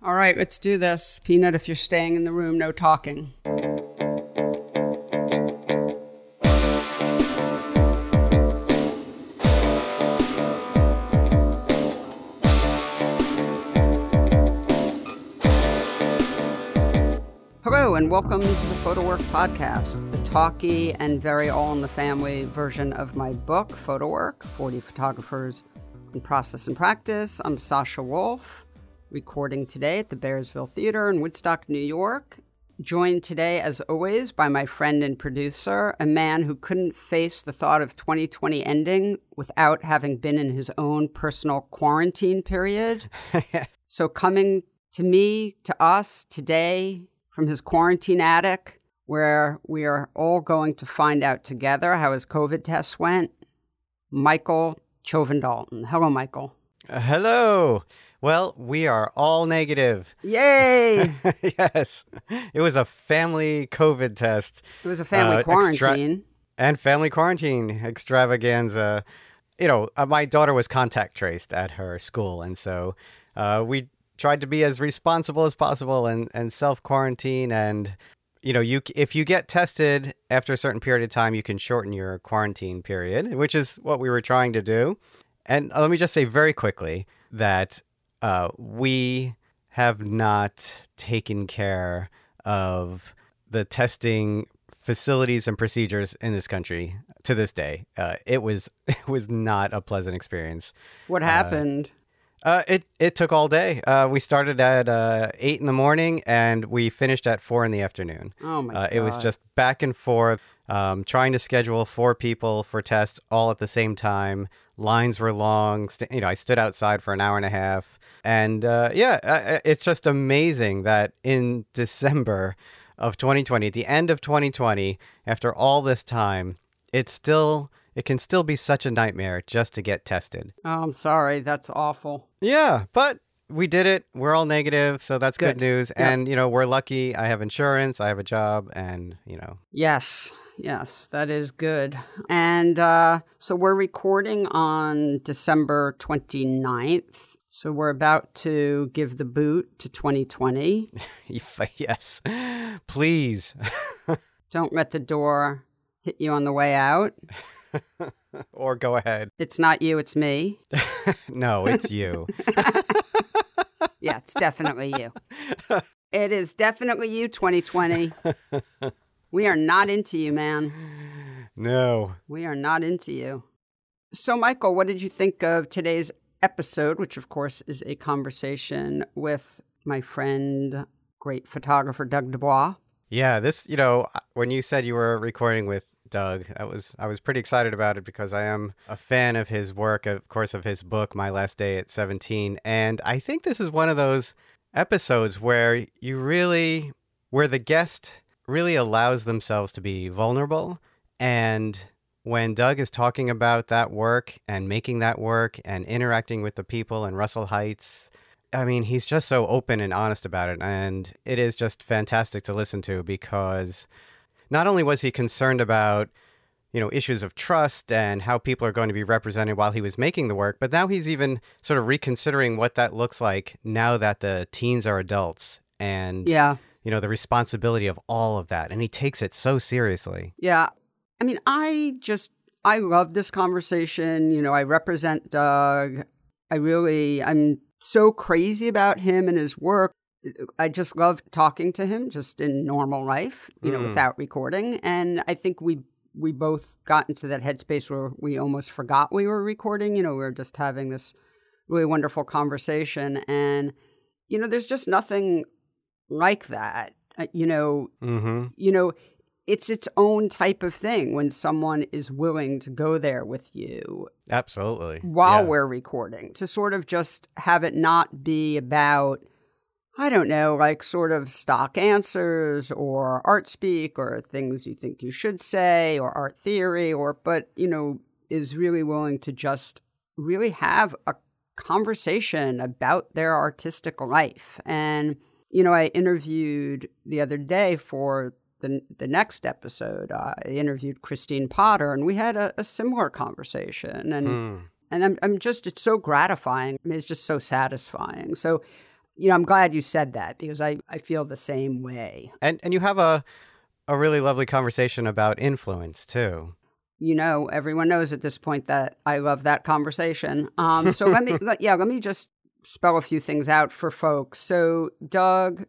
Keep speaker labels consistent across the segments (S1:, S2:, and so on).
S1: All right, let's do this. Peanut, if you're staying in the room, no talking. Hello, and welcome to the Photo Work Podcast, the talky and very all in the family version of my book, Photo Work 40 Photographers in Process and Practice. I'm Sasha Wolf recording today at the Bearsville Theater in Woodstock, New York. Joined today, as always, by my friend and producer, a man who couldn't face the thought of 2020 ending without having been in his own personal quarantine period. so, coming to me, to us today from his quarantine attic, where we are all going to find out together how his COVID test went, Michael Chovan Dalton. Hello, Michael.
S2: Uh, hello. Well, we are all negative.
S1: Yay!
S2: yes. It was a family COVID test.
S1: It was a family uh, quarantine. Extra-
S2: and family quarantine extravaganza. You know, uh, my daughter was contact traced at her school. And so uh, we tried to be as responsible as possible and, and self quarantine. And, you know, you if you get tested after a certain period of time, you can shorten your quarantine period, which is what we were trying to do. And let me just say very quickly that uh, we have not taken care of the testing facilities and procedures in this country to this day. Uh, it was it was not a pleasant experience.
S1: What uh, happened?
S2: Uh, it it took all day. Uh, we started at uh, eight in the morning and we finished at four in the afternoon.
S1: Oh my god!
S2: It was just back and forth, um, trying to schedule four people for tests all at the same time. Lines were long. St- you know, I stood outside for an hour and a half. And uh, yeah, it's just amazing that in December of 2020, at the end of 2020, after all this time, it's still it can still be such a nightmare just to get tested.
S1: Oh, I'm sorry. That's awful.
S2: Yeah, but we did it. We're all negative, so that's good, good news. Yep. And you know, we're lucky. I have insurance, I have a job, and you know.
S1: Yes. Yes, that is good. And uh, so we're recording on December 29th. So we're about to give the boot to 2020.
S2: yes. Please.
S1: Don't let the door hit you on the way out.
S2: or go ahead.
S1: It's not you, it's me.
S2: no, it's you.
S1: yeah, it's definitely you. It is definitely you, 2020. We are not into you, man.
S2: No.
S1: We are not into you. So, Michael, what did you think of today's episode, which of course is a conversation with my friend, great photographer Doug Dubois.
S2: Yeah, this, you know, uh, when you said you were recording with Doug, that was I was pretty excited about it because I am a fan of his work, of course of his book My Last Day at 17, and I think this is one of those episodes where you really where the guest really allows themselves to be vulnerable. And when Doug is talking about that work and making that work and interacting with the people in Russell Heights, I mean, he's just so open and honest about it. And it is just fantastic to listen to because not only was he concerned about, you know, issues of trust and how people are going to be represented while he was making the work, but now he's even sort of reconsidering what that looks like now that the teens are adults and
S1: yeah
S2: you know the responsibility of all of that and he takes it so seriously
S1: yeah I mean, I just I love this conversation. You know, I represent Doug. I really I'm so crazy about him and his work. I just love talking to him just in normal life, you know, mm. without recording. And I think we we both got into that headspace where we almost forgot we were recording. You know, we were just having this really wonderful conversation. And, you know, there's just nothing like that. Uh, you know,
S2: mm-hmm.
S1: you know, it's its own type of thing when someone is willing to go there with you.
S2: Absolutely.
S1: While yeah. we're recording, to sort of just have it not be about, I don't know, like sort of stock answers or art speak or things you think you should say or art theory or, but, you know, is really willing to just really have a conversation about their artistic life. And, you know, I interviewed the other day for the the next episode, I interviewed Kristine Potter, and we had a, a similar conversation. And
S2: hmm.
S1: and I'm I'm just it's so gratifying. I mean, it's just so satisfying. So, you know, I'm glad you said that because I, I feel the same way.
S2: And and you have a a really lovely conversation about influence too.
S1: You know, everyone knows at this point that I love that conversation. Um, so let me, let, yeah, let me just spell a few things out for folks. So Doug,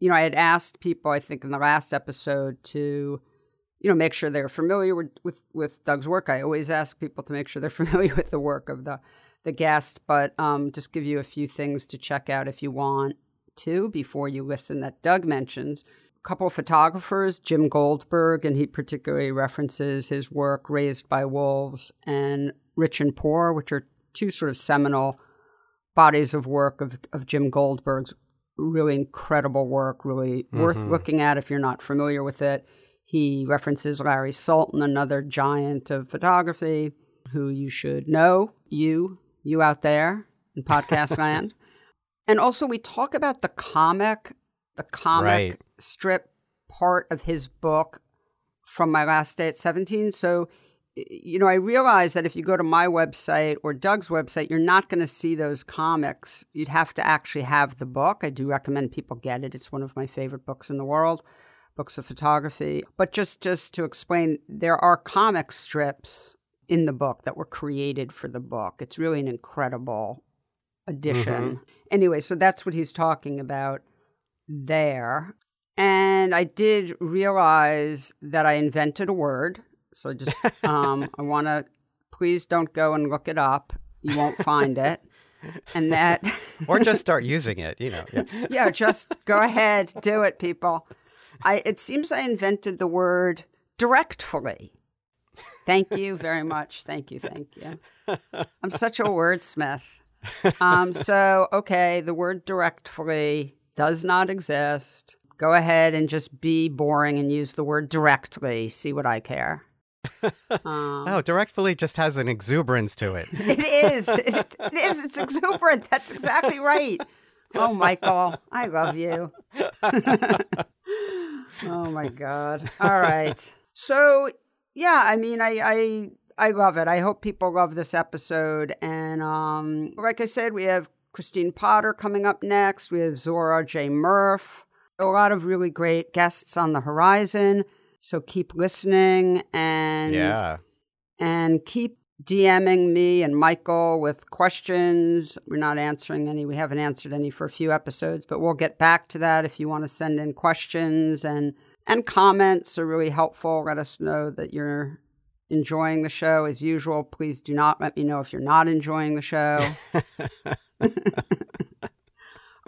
S1: you know, I had asked people, I think in the last episode, to you know make sure they're familiar with with, with Doug's work. I always ask people to make sure they're familiar with the work of the the guest, but um, just give you a few things to check out if you want to before you listen that Doug mentions. A couple of photographers, Jim Goldberg, and he particularly references his work Raised by Wolves and Rich and Poor, which are two sort of seminal bodies of work of, of Jim Goldberg's really incredible work, really mm-hmm. worth looking at if you're not familiar with it. He references Larry Sultan, another giant of photography who you should know, you you out there in podcast land. And also, we talk about the comic, the comic right. strip part of his book from my last day at 17. So, you know, I realize that if you go to my website or Doug's website, you're not going to see those comics. You'd have to actually have the book. I do recommend people get it. It's one of my favorite books in the world, books of photography. But just just to explain, there are comic strips in the book that were created for the book. It's really an incredible addition. Mm-hmm. Anyway, so that's what he's talking about there. And I did realize that I invented a word. So just um, I want to please don't go and look it up. You won't find it. And that
S2: or just start using it, you know.
S1: Yeah. yeah, just go ahead, do it people. I it seems I invented the word directfully. Thank you very much. Thank you. Thank you. I'm such a wordsmith. Um, so, okay, the word directfully does not exist. Go ahead and just be boring and use the word directly. See what I care.
S2: Um, oh, directfully just has an exuberance to it.
S1: it is. It, it is. It's exuberant. That's exactly right. Oh, Michael, I love you. oh my God. All right. So yeah, I mean, I, I I love it. I hope people love this episode. And um, like I said, we have Kristine Potter coming up next. We have Zora J. Murff. A lot of really great guests on the horizon. So keep listening and
S2: yeah,
S1: and keep DMing me and Michael with questions. We're not answering any. We haven't answered any for a few episodes, but we'll get back to that if you want to send in questions and and comments are really helpful. Let us know that you're enjoying the show as usual. Please do not let me know if you're not enjoying the show.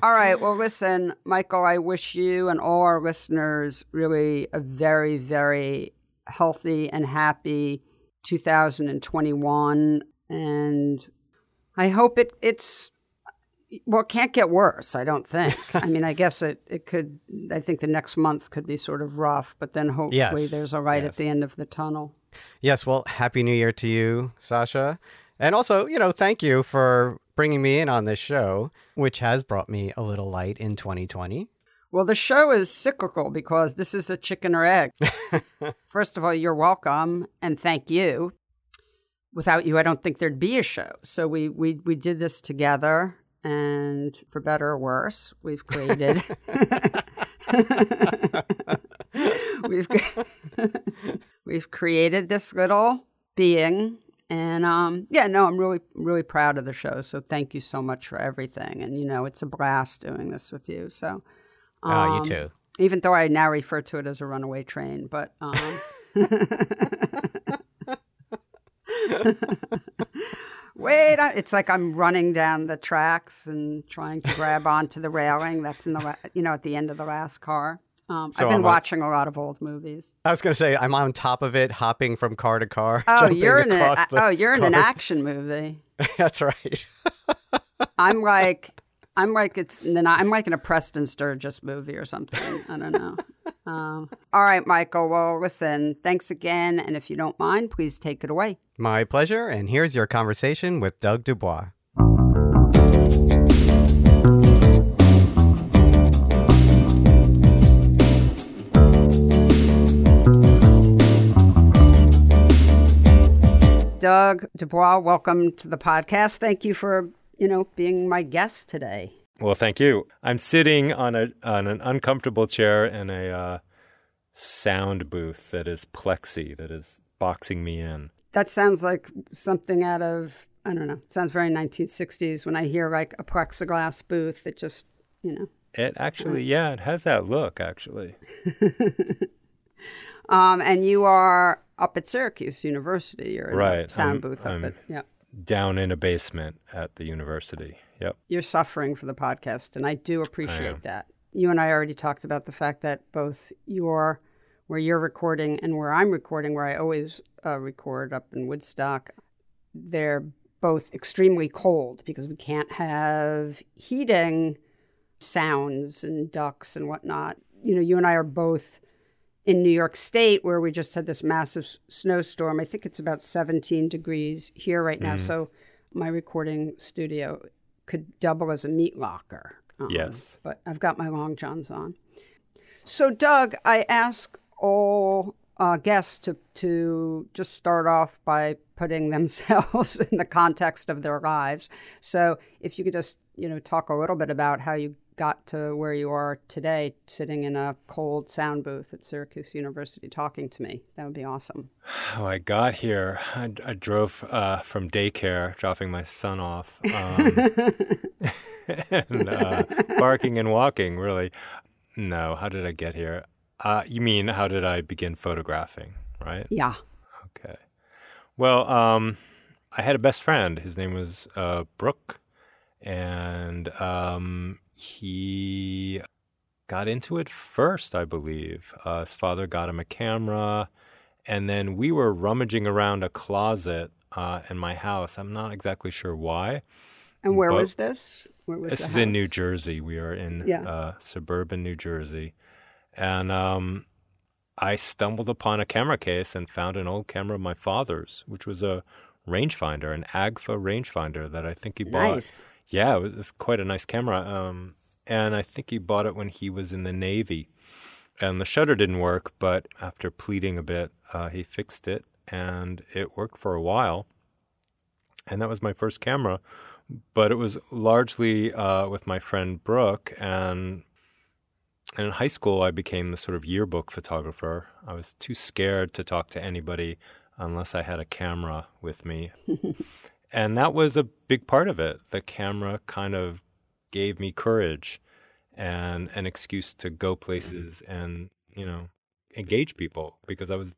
S1: all right. Well, listen, Michael, I wish you and all our listeners really a very, very healthy and happy 2021. And I hope it, it's well, it can't get worse, I don't think. I mean, I guess it, it could, I think the next month could be sort of rough, but then hopefully yes. there's a light yes. at the end of the tunnel.
S2: Yes. Well, Happy New Year to you, Sasha. And also, you know, thank you for bringing me in on this show, which has brought me a little light in 2020.
S1: Well, the show is cyclical because this is a chicken or egg. First of all, you're welcome and thank you. Without you, I don't think there'd be a show. So we we we did this together and for better or worse, we've created we've we've created this little being and um, yeah, no, I'm really really proud of the show. So thank you so much for everything. And you know, it's a blast doing this with you. So
S2: um, Oh, you um, too.
S1: Even though I now refer to it as a runaway train, but um, wait, it's like I'm running down the tracks and trying to grab onto the railing. That's in the, you know, at the end of the last car. Um, so I've been I'm watching a, a lot of old movies.
S2: I was going to say I'm on top of it, hopping from car to car.
S1: Oh, you're in a, oh, you're in an action movie.
S2: That's right.
S1: I'm like I'm like it's I'm like in a Preston Sturges movie or something. I don't know. Um, all right, Michael. Well, listen. Thanks again, and if you don't mind, please take it away.
S2: My pleasure. And here's your conversation with Doug Dubois.
S1: Doug Dubois, welcome to the podcast. Thank you for you know, being my guest today.
S3: Well, thank you. I'm sitting on a on an uncomfortable chair in a uh, sound booth that is plexi that is boxing me in.
S1: That sounds like something out of I don't know. Sounds very 1960s when I hear like a plexiglass booth that just you know.
S3: It actually, yeah, it has that look actually.
S1: um, and you are up at Syracuse University. You're in
S3: right.
S1: a sound
S3: I'm-
S1: booth up
S3: I'm-
S1: at yeah.
S3: Down in a basement at the university. Yep.
S1: You're suffering for the podcast, and I do appreciate that. You and I already talked about the fact that both your where you're recording and where I'm recording, where I always uh, record up in Woodstock, they're both extremely cold because we can't have heating sounds and ducks and whatnot. You know, you and I are both in New York State where we just had this massive snowstorm. I think it's about 17 degrees here right now. So my recording studio could double as a meat locker. Um,
S3: Yes.
S1: But I've got my long johns on. So, Doug, I ask all uh, guests to, to just start off by putting themselves in the context of their lives. So, if you could just, you know, talk a little bit about how you got to where you are today, sitting in a cold sound booth at Syracuse University talking to me, that would be awesome.
S3: How I got here, I, I drove uh, from daycare, dropping my son off, um, and uh, barking and walking. Really, no. How did I get here? Uh, you mean how did I begin photographing? Right.
S1: Yeah.
S3: Okay. Well, um, I had a best friend. His name was uh, Brooke, and um, he got into it first, I believe. Uh, his father got him a camera, and then we were rummaging around a closet uh, in my house. I'm not exactly sure why.
S1: And where was this? Where was
S3: This is in New? Jersey. We are in
S1: Yeah.
S3: uh, suburban New Jersey, and um, I stumbled upon a camera case and found an old camera of my father's, which was a rangefinder, an Agfa rangefinder that I think he bought.
S1: Nice.
S3: Yeah, it was, quite a nice camera. Um, and I think he bought it when he was in the Navy. And the shutter didn't work, but after pleading a bit, uh, he fixed it, and it worked for a while. And that was my first camera. But it was largely uh, with my friend Brooke. And, and in high school, I became the sort of yearbook photographer. I was too scared to talk to anybody unless I had a camera with me. and that was a big part of it. The camera kind of gave me courage and an excuse to go places and, you know, engage people because I was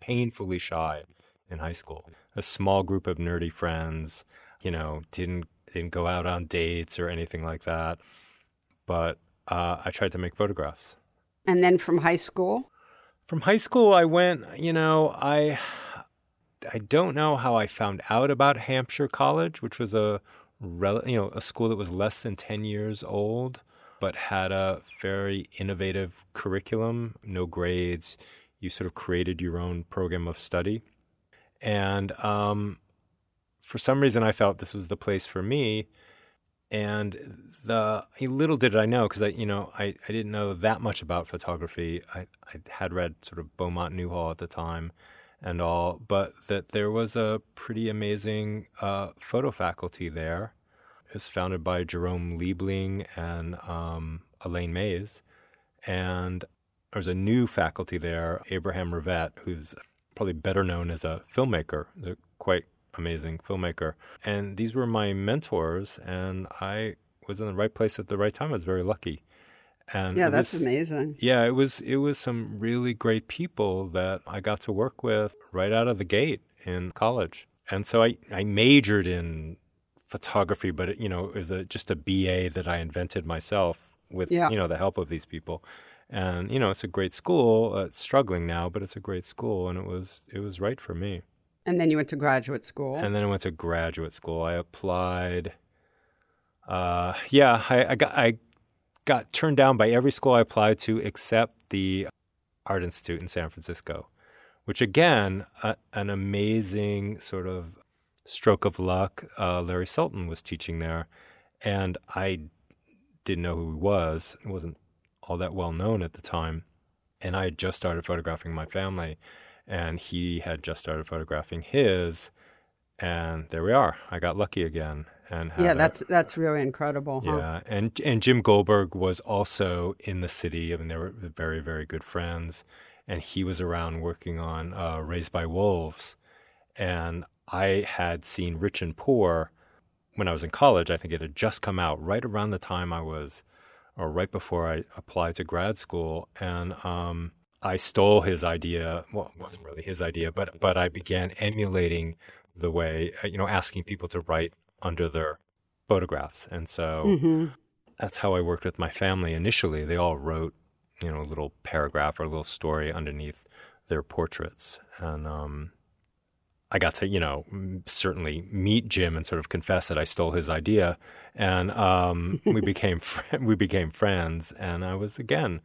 S3: painfully shy in high school. A small group of nerdy friends, you know, didn't didn't go out on dates or anything like that. But uh, I tried to make photographs.
S1: And then from high school?
S3: From high school, I went. You know, I I don't know how I found out about Hampshire College, which was a you know a school that was less than ten years old, but had a very innovative curriculum. No grades. You sort of created your own program of study, and um, for some reason, I felt this was the place for me. And the little did I know, because I, you know, I, I didn't know that much about photography. I, I had read sort of Beaumont Newhall at the time, and all, but that there was a pretty amazing uh, photo faculty there. It was founded by Jerome Liebling and um, Elaine Mayes, and there's a new faculty there, Abraham Ravett, who's probably better known as a filmmaker. A quite amazing filmmaker. And these were my mentors, and I was in the right place at the right time. I was very lucky. And
S1: Yeah, that's
S3: was-
S1: amazing.
S3: Yeah, it was it was some really great people that I got to work with right out of the gate in college. And so I, I majored in photography, but it, you know, it was a, just a BA that I invented myself with
S1: Yeah.
S3: you know the help of these people. And you know, it's a great school. Uh, it's struggling now, but it's a great school, and it was it was right for me.
S1: And then you went to graduate school.
S3: And then I went to graduate school. I applied. Uh, yeah, I, I got I got turned down by every school I applied to except the Art Institute in San Francisco, which again, a, an amazing sort of stroke of luck. Uh, Larry Sultan was teaching there, and I didn't know who he was. He wasn't all that well known at the time, and I had just started photographing my family, and he had just started photographing his. And there we are. I got lucky again. And
S1: yeah, that's that's really incredible. Huh?
S3: yeah, and and Jim Goldberg was also in the city. I mean, they were very very good friends, and he was around working on uh, Raised by Wolves, and I had seen Rich and Poor when I was in college. I think it had just come out right around the time I was, or right before I applied to grad school, and um, I stole his idea. Well, it wasn't really his idea, but but I began emulating the way uh, you know asking people to write under their photographs, and so
S1: hmm
S3: that's how I worked with my family initially. They all wrote, you know, a little paragraph or a little story underneath their portraits, and um, I got to, you know, certainly meet Jim and sort of confess that I stole his idea, and um, we became fr- we became friends, and I was again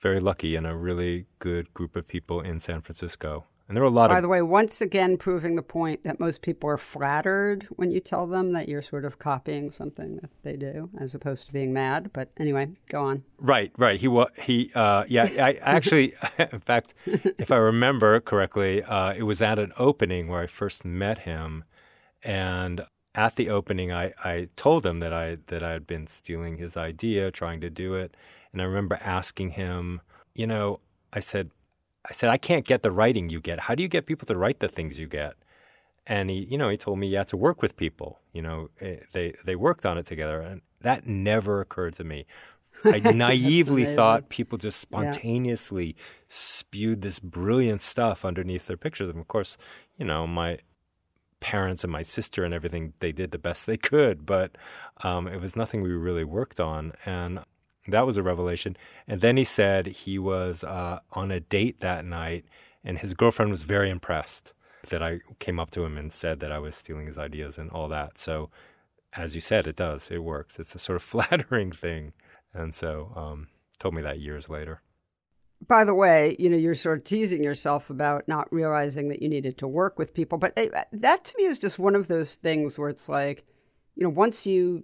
S3: very lucky in a really good group of people in San Francisco, and there were a lot
S1: By
S3: of
S1: the way, once again, proving the point that most people are flattered when you tell them that you're sort of copying something that they do, as opposed to being mad. But anyway, go on.
S3: Right, right. He was he. Uh, yeah, I actually, in fact, if I remember correctly, uh, it was at an opening where I first met him, and at the opening, I, I told him that I that I had been stealing his idea, trying to do it, and I remember asking him, you know, I said, I said, I can't get the writing you get. How do you get people to write the things you get? And he, you know, he told me you had to work with people. You know, eh, they they worked on it together, and that never occurred to me. I naively thought people just spontaneously spewed this brilliant stuff underneath their pictures. And of course, you know, my parents and my sister and everything, they did the best they could, but um, it was nothing we really worked on. And that was a revelation. And then he said he was uh, on a date that night, and his girlfriend was very impressed that I came up to him and said that I was stealing his ideas and all that. So, as you said, it does. It works. It's a sort of flattering thing. And so, um, told me that years later.
S1: By the way, you know, you're sort of teasing yourself about not realizing that you needed to work with people. But eh, that to me is just one of those things where it's like, you know, once you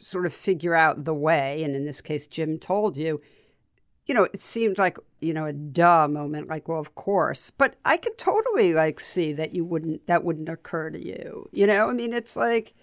S1: sort of figure out the way, and in this case, Jim told you, you know, it seemed like, you know, a duh moment, like, well, of course. But I could totally like see that you wouldn't, that wouldn't occur to you. You know, I mean, it's like,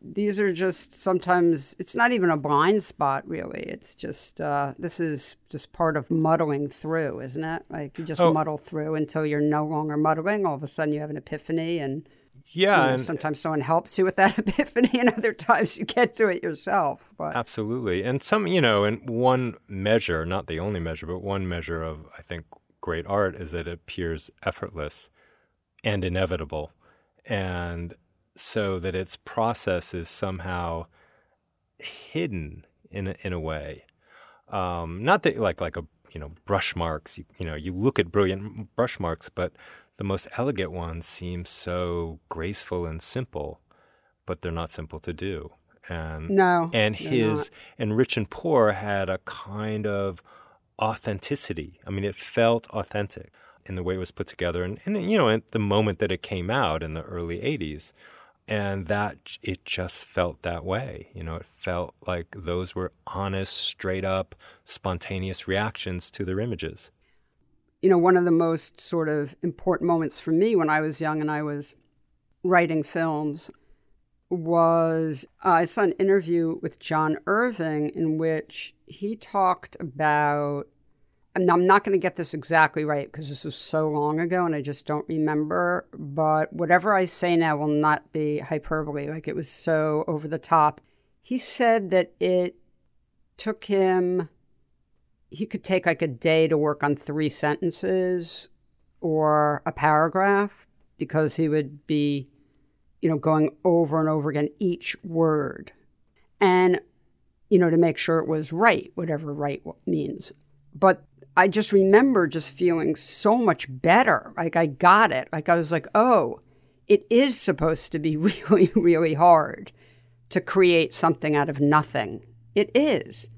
S1: these are just sometimes it's not even a blind spot really it's just uh, this is just part of muddling through isn't it like you just
S3: Oh.
S1: muddle through until you're no longer muddling all of a sudden you have an epiphany and
S3: Yeah,
S1: you know, sometimes someone helps you with that epiphany and other times you get to it yourself but
S3: Absolutely. And some, you know, and one measure, not the only measure, but one measure of, I think, great art is that it appears effortless and inevitable. And so that its process is somehow hidden in a, in a way. Um, not that like like a you know brush marks. You, you know you look at brilliant brush marks, but the most elegant ones seem so graceful and simple, but they're not simple to do. And
S1: no
S3: and his and rich and poor had a kind of authenticity. I mean it felt authentic in the way it was put together and, and you know at the moment that it came out in the early 80s and that it just felt that way. You know it felt like those were honest straight up spontaneous reactions to their images
S1: you know, one of the most sort of important moments for me when I was young and I was writing films was uh, I saw an interview with John Irving in which he talked about. And I'm not going to get this exactly right because this was so long ago and I just don't remember. But whatever I say now will not be hyperbole. Like it was so over the top. He said that it took him he could take like a day to work on three sentences or a paragraph because he would be you know going over and over again each word. And you know to make sure it was right whatever right means. But i just remember just feeling so much better. Like i got it. Like i was like oh it is supposed to be really really hard to create something out of nothing. It is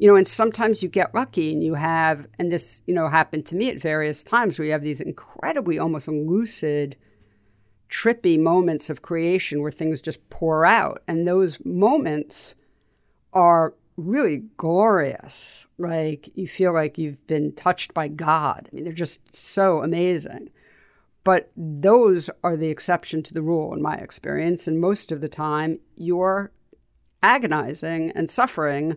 S1: you know, and sometimes you get lucky and you have, and this, you know, happened to me at various times where you have these incredibly almost lucid, trippy moments of creation where things just pour out. And those moments are really glorious. Like you feel like you've been touched by God. I mean, they're just so amazing. But those are the exception to the rule in my experience. And most of the time, you're agonizing and suffering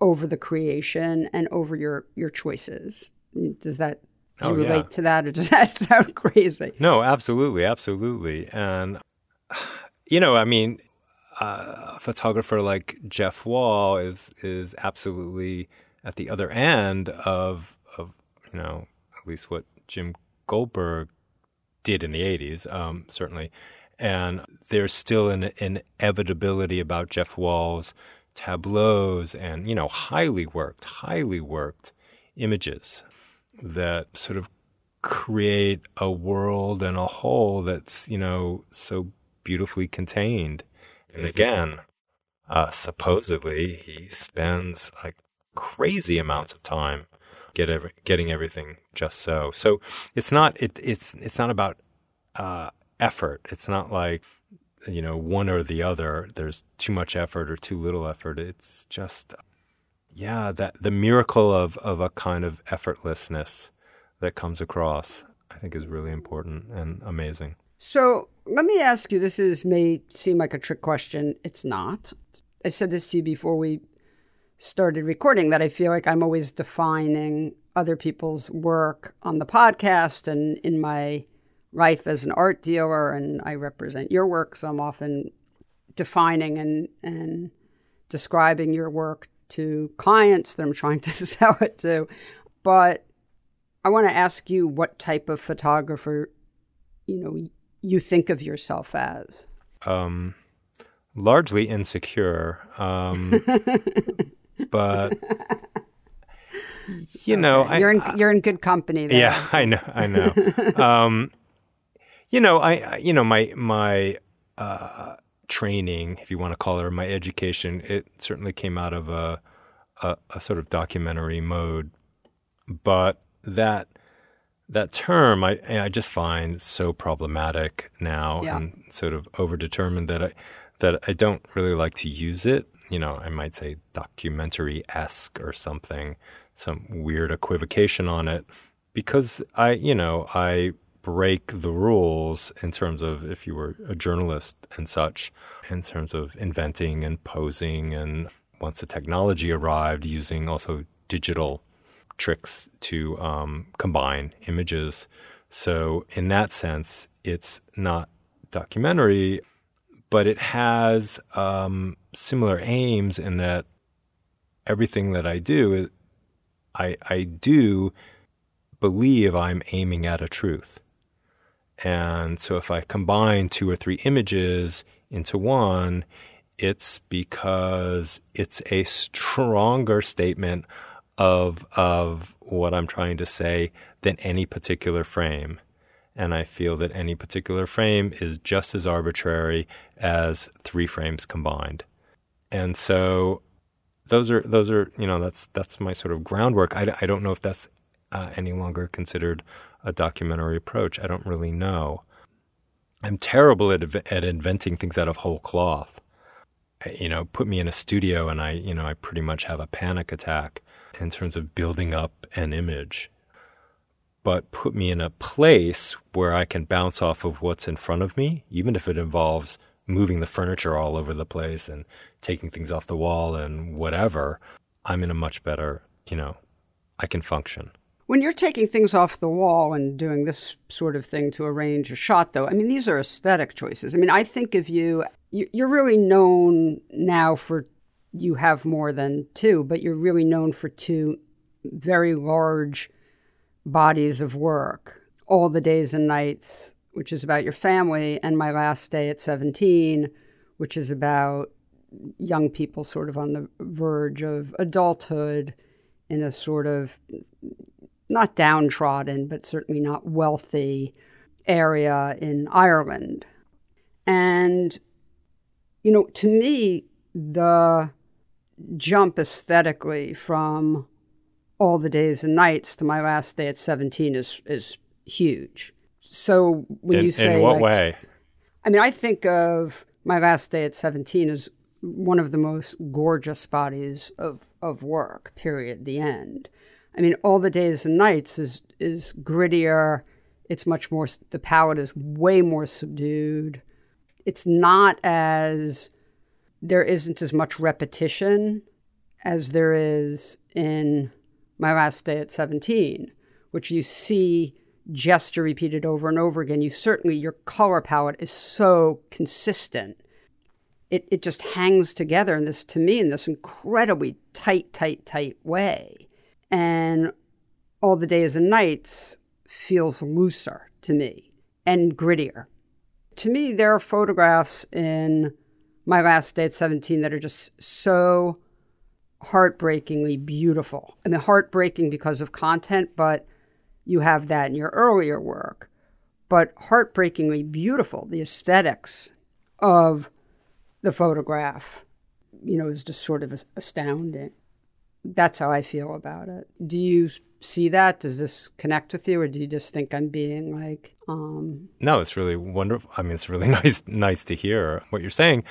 S1: over the creation and over your, your choices. Does that do you
S3: Oh, yeah.
S1: relate to that, or does that sound crazy?
S3: No, absolutely, absolutely. And, you know, I mean, uh, a photographer like Jeff Wall is is absolutely at the other end of of you know at least what Jim Goldberg did in the '80s, um, certainly. And there's still an inevitability about Jeff Wall's tableaus and you know highly worked, highly worked images that sort of create a world and a whole that's you know so beautifully contained. And again uh, supposedly he spends like crazy amounts of time get getting everything just so. So it's not it, it's it's not about uh, effort. It's not like you know one or the other there's too much effort or too little effort it's just yeah that the miracle of of a kind of effortlessness that comes across i think is really important and amazing
S1: So let me ask you this is may seem like a trick question. It's not. I said this to you before we started recording that I feel like I'm always defining other people's work on the podcast and in my life as an art dealer and I represent your work, so I'm often defining and and describing your work to clients that I'm trying to sell it to. But I want to ask you what type of photographer, you know, you think of yourself as.
S3: um, largely insecure, um, but you know,
S1: you're in you're in good company there.
S3: yeah, I know, I know. um, you know, I, you know, my my uh, training, if you want to call it, or my education, it certainly came out of a a, a sort of documentary mode, but that that term I I just find so problematic now
S1: Yeah.
S3: and sort of overdetermined that I that I don't really like to use it. You know, I might say documentary esque or something, some weird equivocation on it, because I, you know, I break the rules in terms of if you were a journalist and such, in terms of inventing and posing, and once the technology arrived, using also digital tricks to um, combine images. So, in that sense, it's not documentary, but it has um, similar aims in that everything that I do, I, I do believe I'm aiming at a truth. And so, if I combine two or three images into one, it's because it's a stronger statement of of what I'm trying to say than any particular frame. And I feel that any particular frame is just as arbitrary as three frames combined. And so those are those are you know that's that's my sort of groundwork. I, I don't know if that's uh, any longer considered a documentary approach. I don't really know. I'm terrible at at inventing things out of whole cloth. I- You know, put me in a studio and I you know I pretty much have a panic attack in terms of building up an image. But put me in a place where I can bounce off of what's in front of me, even if it involves moving the furniture all over the place and taking things off the wall and whatever, I'm in a much better, you know, I can function.
S1: When you're taking things off the wall and doing this sort of thing to arrange a shot, though, I mean, these are aesthetic choices. I mean, I think of you, you- you're really known now for, you have more than two, but you're really known for two very large bodies of work All the Days and Nights, which is about your family, and My Last Day at 17, which is about young people sort of on the verge of adulthood in a sort of not downtrodden, but certainly not wealthy area in Ireland. And, you know, to me, the jump aesthetically from all the days and nights to my last day at 17 is, is huge. So when
S3: in,
S1: you say,
S3: in what
S1: like,
S3: way?
S1: I mean, I think of my last day at 17 as one of the most gorgeous bodies of, of work, period, the end. I mean, all the days and nights is, is grittier. It's much more, the palette is way more subdued. It's not as, there isn't as much repetition as there is in My Last Day at 17, which you see gesture repeated over and over again. You certainly, your color palette is so consistent. It, it just hangs together in this, to me, in this incredibly tight, tight, tight way. And all the days and nights feels looser to me and grittier. To me, there are photographs in my last day at 17 that are just so heartbreakingly beautiful. I mean, heartbreaking because of content, but you have that in your earlier work. But heartbreakingly beautiful, the aesthetics of the photograph, you know, is just sort of astounding. That's how I feel about it. Do you see that? Does this connect with you, or do you just think I'm being like? Um...
S3: No, it's really wonderful. I mean, it's really nice, nice to hear what you're saying.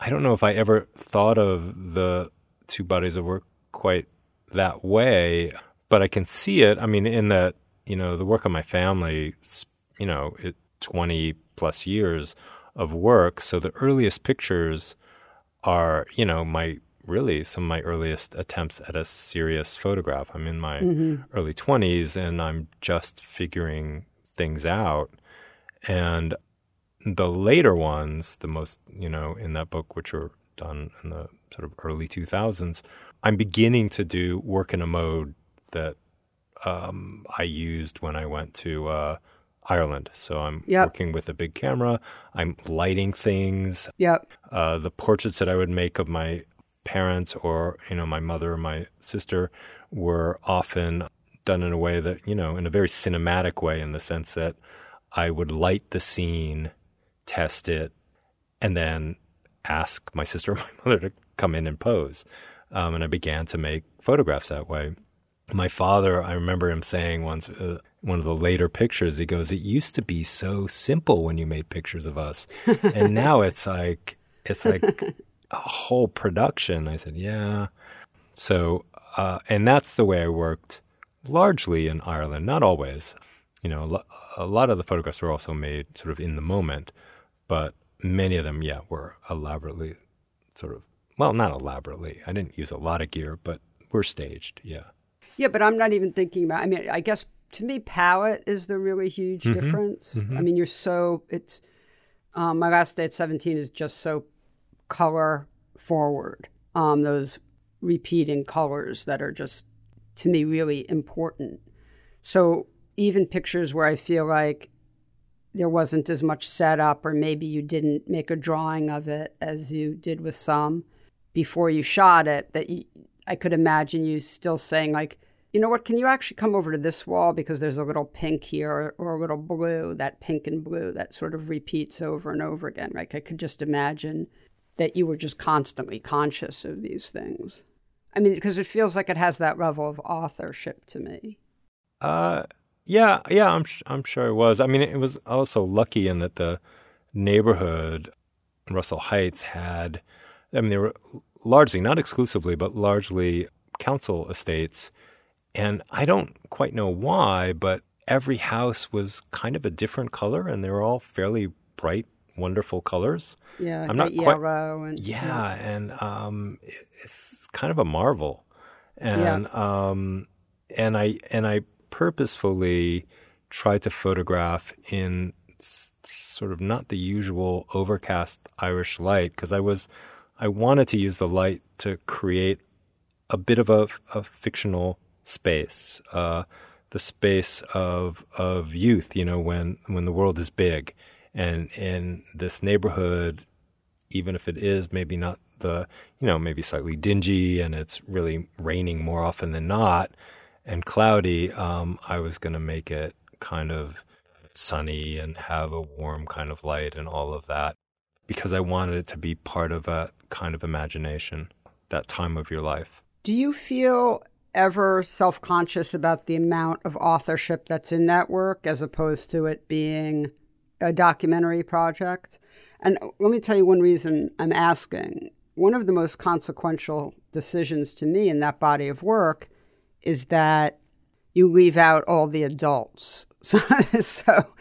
S3: I don't know if I ever thought of the two bodies of work quite that way, but I can see it. I mean, in that you know the work of my family, you know, it, twenty plus years of work. So the earliest pictures are, you know, my really some of my earliest attempts at a serious photograph. I'm in my mm-hmm. early 20s and I'm just figuring things out. And the later ones, the most, you know, in that book, which were done in the sort of early 2000s, I'm beginning to do work in a mode that um, I used when I went to uh, Ireland. So I'm yep. working with a big camera. I'm lighting things.
S1: Yep.
S3: Uh, the portraits that I would make of my parents or you know my mother or my sister were often done in a way that you know in a very cinematic way in the sense that I would light the scene, test it, and then ask my sister or my mother to come in and pose. Um, and I began to make photographs that way. My father, I remember him saying once, uh, one of the later pictures, he goes, "It used to be so simple when you made pictures of us, and now it's like it's like a whole production." I said, "Yeah." So, uh, and that's the way I worked largely in Ireland, not always. You know, a lot of the photographs were also made sort of in the moment, but many of them, yeah, were elaborately sort of well, not elaborately. I didn't use a lot of gear, but were staged, yeah.
S1: Yeah, but I'm not even thinking about. I mean, I guess to me, palette is the really huge mm-hmm. difference. Mm-hmm. I mean, you're so it's. Um, my last day at 17 is just so color forward. Um, those repeating colors that are just to me really important. So even pictures where I feel like there wasn't as much setup, or maybe you didn't make a drawing of it as you did with some before you shot it, that you, I could imagine you still saying like you know what, can you actually come over to this wall because there's a little pink here or, or, a little blue, that pink and blue that sort of repeats over and over again. Like I could just imagine that you were just constantly conscious of these things. I mean, because it feels like it has that level of authorship to me.
S3: Uh, yeah, yeah, I'm I'm sure it was. I mean, it was also lucky in that the neighborhood, Russell Heights, had. I mean, they were largely, not exclusively, but largely council estates and I don't quite know why, but every house was kind of a different color and they were all fairly bright, wonderful colors.
S1: Yeah, I'm not quite, yellow and
S3: yeah, yeah. and um, it's kind of a marvel. And yeah. um, and I and I purposefully tried to photograph in sort of not the usual overcast Irish light because I was I wanted to use the light to create a bit of a, a fictional space, uh, the space of of youth. You know, when when the world is big, and in this neighborhood, even if it is maybe not the you know maybe slightly dingy and it's really raining more often than not and cloudy, um, I was going to make it kind of sunny and have a warm kind of light and all of that because I wanted it to be part of a kind of imagination, that time of your life.
S1: Do you feel ever self conscious about the amount of authorship that's in that work as opposed to it being a documentary project? And let me tell you one reason I'm asking. One of the most consequential decisions to me in that body of work is that you leave out all the adults, So, so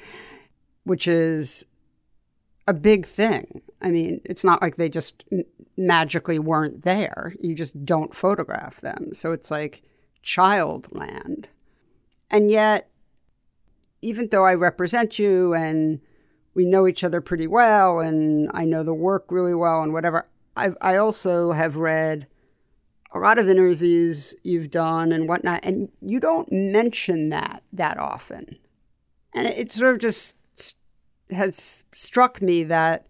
S1: which is a big thing. I mean, it's not like they just magically weren't there. You just don't photograph them. So it's like child land. And yet, even though I represent you and we know each other pretty well and I know the work really well and whatever, I, I also have read a lot of interviews you've done and whatnot, and you don't mention that that often. And it, it sort of just has struck me that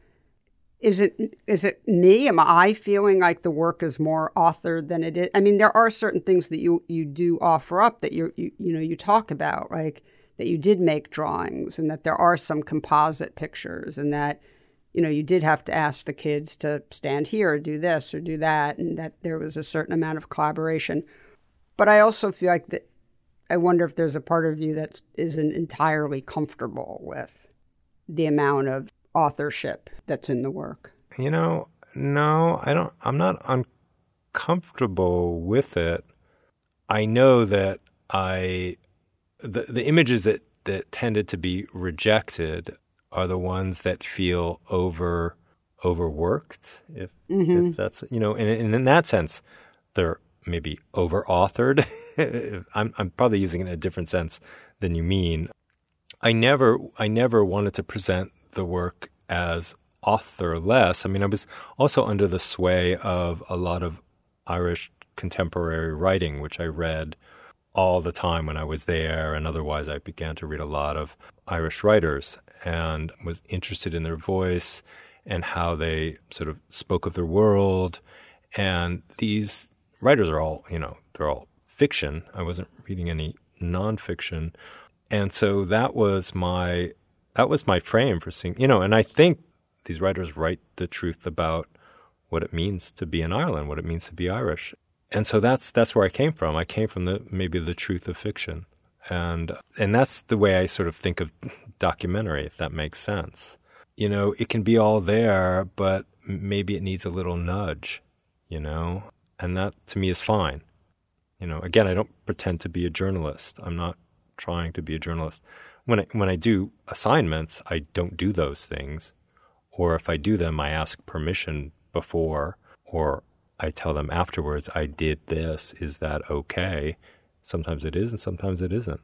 S1: is it is it me? Am I feeling like the work is more authored than it is? I mean, there are certain things that you you do offer up that you you you know you talk about, like that you did make drawings and that there are some composite pictures and that you know you did have to ask the kids to stand here or do this or do that and that there was a certain amount of collaboration. But I also feel like that I wonder if there's a part of you that isn't entirely comfortable with the amount of authorship that's in the work?
S3: You know, no, I don't. I'm not uncomfortable with it. I know that I the the images that that tended to be rejected are the ones that feel over overworked. If mm-hmm. if that's you know, and, and in that sense, they're maybe over authored. I'm I'm probably using it in a different sense than you mean. I never I never wanted to present the work as authorless. I mean, I was also under the sway of a lot of Irish contemporary writing, which I read all the time when I was there, and otherwise I began to read a lot of Irish writers and was interested in their voice and how they sort of spoke of their world. And these writers are all, you know, they're all fiction. I wasn't reading any nonfiction. And so that was my that was my frame for seeing, you know, and I think these writers write the truth about what it means to be in Ireland, what it means to be Irish. And so that's that's where I came from. I came from the maybe the truth of fiction. And and that's the way I sort of think of documentary, if that makes sense. You know, it can be all there, but maybe it needs a little nudge, you know? And that to me is fine. You know, again, I don't pretend to be a journalist. I'm not trying to be a journalist when I, when I do assignments, I don't do those things. Or if I do them, I ask permission before, or I tell them afterwards, I did this. Is that okay? Sometimes it is, and sometimes it isn't.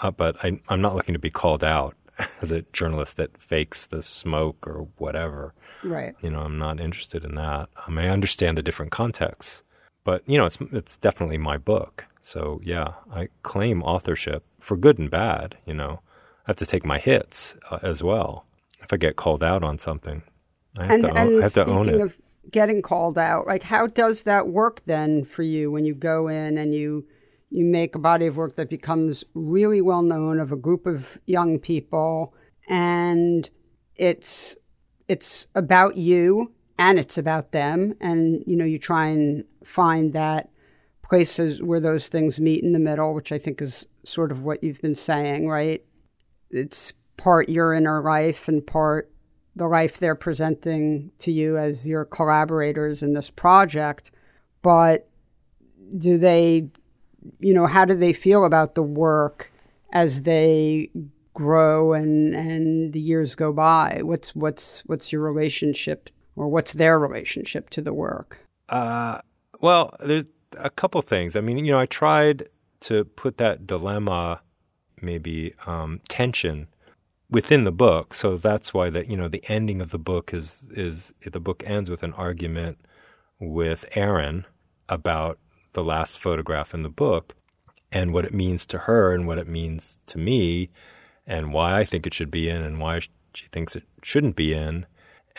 S3: Uh, but I, I'm not looking to be called out as a journalist that fakes the smoke or whatever.
S1: Right.
S3: You know, I'm not interested in that. Um, I understand the different contexts, but you know, it's it's definitely my book. So yeah, I claim authorship for good and bad. You know, I have to take my hits uh, as well. If I get called out on something, I have,
S1: and,
S3: to,
S1: own,
S3: I have to own it.
S1: Of getting called out, like how does that work then for you when you go in and you you make a body of work that becomes really well known of a group of young people and it's it's about you and it's about them and you know you try and find that places where those things meet in the middle, which I think is sort of what you've been saying, right? It's part your inner life and part the life they're presenting to you as your collaborators in this project. But do they, you know, how do they feel about the work as they grow and and the years go by? What's what's what's your relationship or what's their relationship to the work?
S3: Uh, well, there's a couple things. I mean, you know, I tried to put that dilemma, maybe um, tension within the book. So that's why that you know the ending of the book is is the book ends with an argument with Erin about the last photograph in the book and what it means to her and what it means to me and why I think it should be in and why she thinks it shouldn't be in.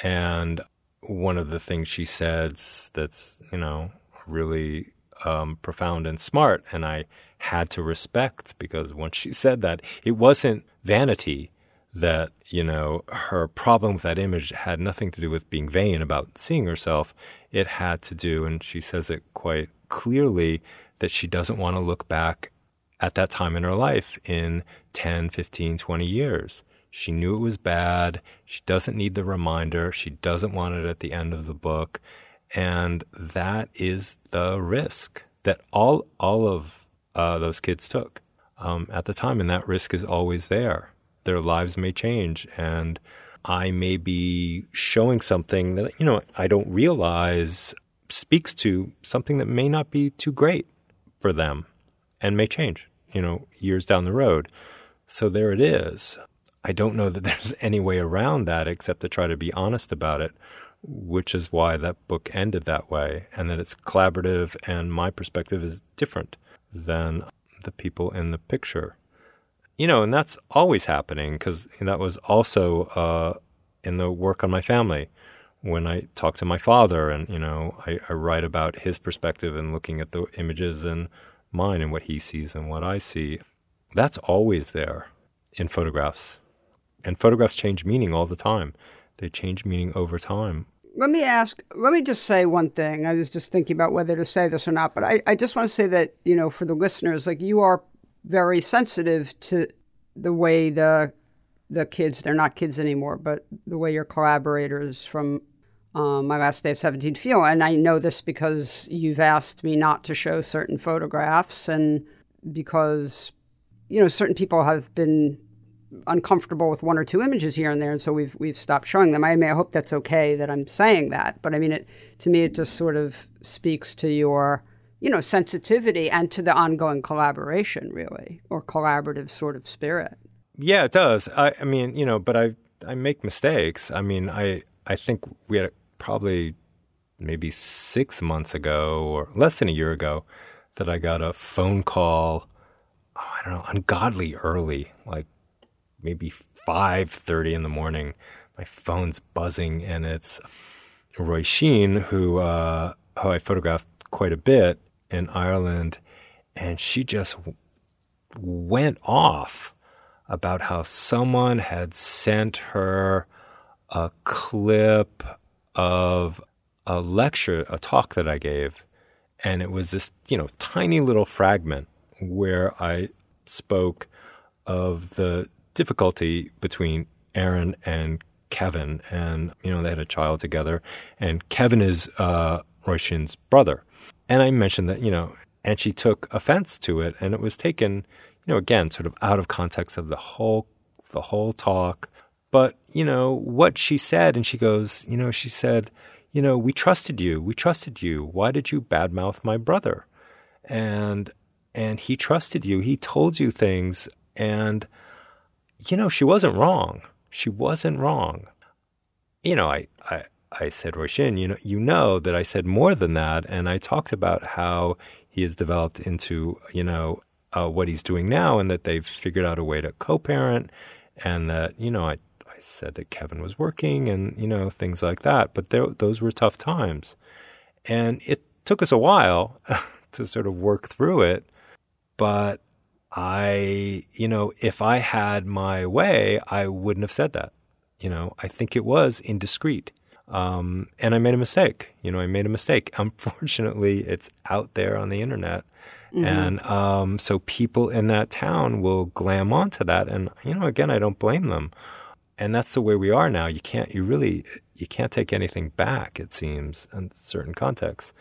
S3: And one of the things she says that's, you know, really um, profound and smart, and I had to respect because once she said that, it wasn't vanity that you know her problem with that image had nothing to do with being vain about seeing herself. It had to do, and she says it quite clearly, that she doesn't want to look back at that time in her life in 10, 15, 20 years. She knew it was bad. She doesn't need the reminder. She doesn't want it at the end of the book. And that is the risk that all all of uh, those kids took. um, at the time, and that risk is always there. Their lives may change, and I may be showing something that you know I don't realize speaks to something that may not be too great for them, and may change. You know, years down the road. So there it is. I don't know that there's any way around that except to try to be honest about it, which is why that book ended that way, and that it's collaborative, and my perspective is different than the people in the picture. You know, and that's always happening because that was also uh, in the work on my family. When I talk to my father, and you know, I, I write about his perspective and looking at the images and mine and what he sees and what I see. That's always there in photographs. And photographs change meaning all the time. They change meaning over time.
S1: Let me ask, let me just say one thing. I was just thinking about whether to say this or not, but I, I just want to say that, you know, for the listeners, like you are very sensitive to the way the the kids, they're not kids anymore, but the way your collaborators from um, my last day at 17 feel. And I know this because you've asked me not to show certain photographs and because, you know, certain people have been uncomfortable with one or two images here and there, and so we've we've stopped showing them. I mean, I hope that's okay that I'm saying that, but I mean, it to me, it just sort of speaks to your you know sensitivity and to the ongoing collaboration, really, or collaborative sort of spirit.
S3: Yeah, it does. I, I mean, you know, but I I make mistakes. I mean, I I think we had probably maybe six months ago or less than a year ago that I got a phone call. Oh, I don't know, ungodly early, like maybe 5.30 in the morning. My phone's buzzing and it's Roisin, who, uh, who I photographed quite a bit in Ireland. And she just went off about how someone had sent her a clip of a lecture, a talk that I gave. And it was this, you know, tiny little fragment where I spoke of the difficulty between Aaron and Kevin, and you know they had a child together, and Kevin is uh, Roisin's brother, and I mentioned that you know, and she took offense to it, and it was taken, you know, again sort of out of context of the whole the whole talk, but you know what she said, and she goes, you know, she said, you know, we trusted you, we trusted you. Why did you badmouth my brother? And and he trusted you. He told you things, and you know, she wasn't wrong. She wasn't wrong. You know, I, I, I said, Roisin, you know, you know that I said more than that. And I talked about how he has developed into, you know, uh, what he's doing now and that they've figured out a way to co-parent and that, you know, I, I said that Kevin was working and, you know, things like that. But there, those were tough times. And it took us a while to sort of work through it. But I, you know, if I had my way, I wouldn't have said that. You know, I think it was indiscreet. Um, and I made a mistake. You know, I made a mistake. Unfortunately, it's out there on the internet. Mm-hmm. And um, so people in that town will glam onto that. And, you know, again, I don't blame them. And that's the way we are now. You can't, you really, you can't take anything back, it seems, in certain contexts.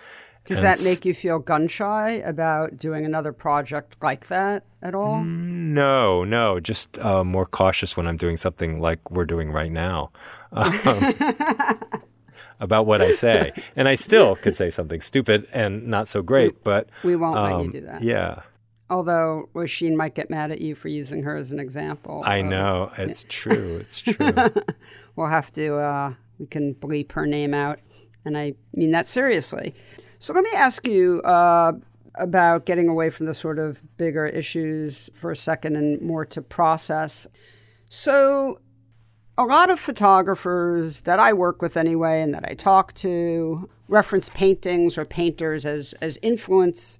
S1: Does that make you feel gun shy about doing another project like that at all?
S3: Mm, no, no, just uh, more cautious when I'm doing something like we're doing right now um, about what I say. And I still could say something stupid and not so great, but
S1: we won't um, let you um, do that.
S3: Yeah.
S1: Although Roisin might get mad at you for using her as an example.
S3: I know it's true. It's true.
S1: we'll have to. Uh, we can bleep her name out, and I mean that seriously. So let me ask you uh, about getting away from the sort of bigger issues for a second and more to process. So, a lot of photographers that I work with anyway and that I talk to reference paintings or painters as, as influence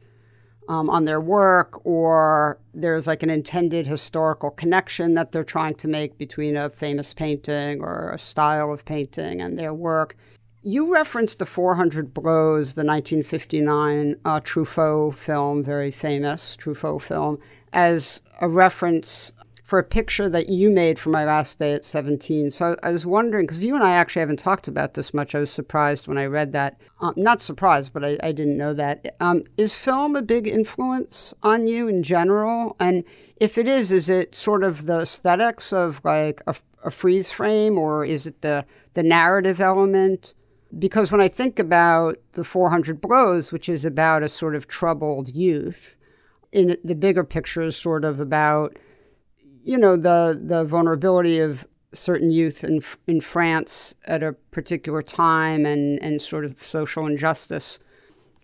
S1: um, on their work, or there's like an intended historical connection that they're trying to make between a famous painting or a style of painting and their work. You referenced the 400 Blows, the 1959 uh, Truffaut film, very famous Truffaut film, as a reference for a picture that you made for my last day at 17. So I was wondering, because you and I actually haven't talked about this much. I was surprised when I read that. Um, not surprised, but I, I didn't know that. Um, is film a big influence on you in general? And if it is, is it sort of the aesthetics of like a, a freeze frame, or is it the, the narrative element? Because when I think about the 400 Blows, which is about a sort of troubled youth, in the bigger picture is sort of about you know the the vulnerability of certain youth in in France at a particular time and and sort of social injustice.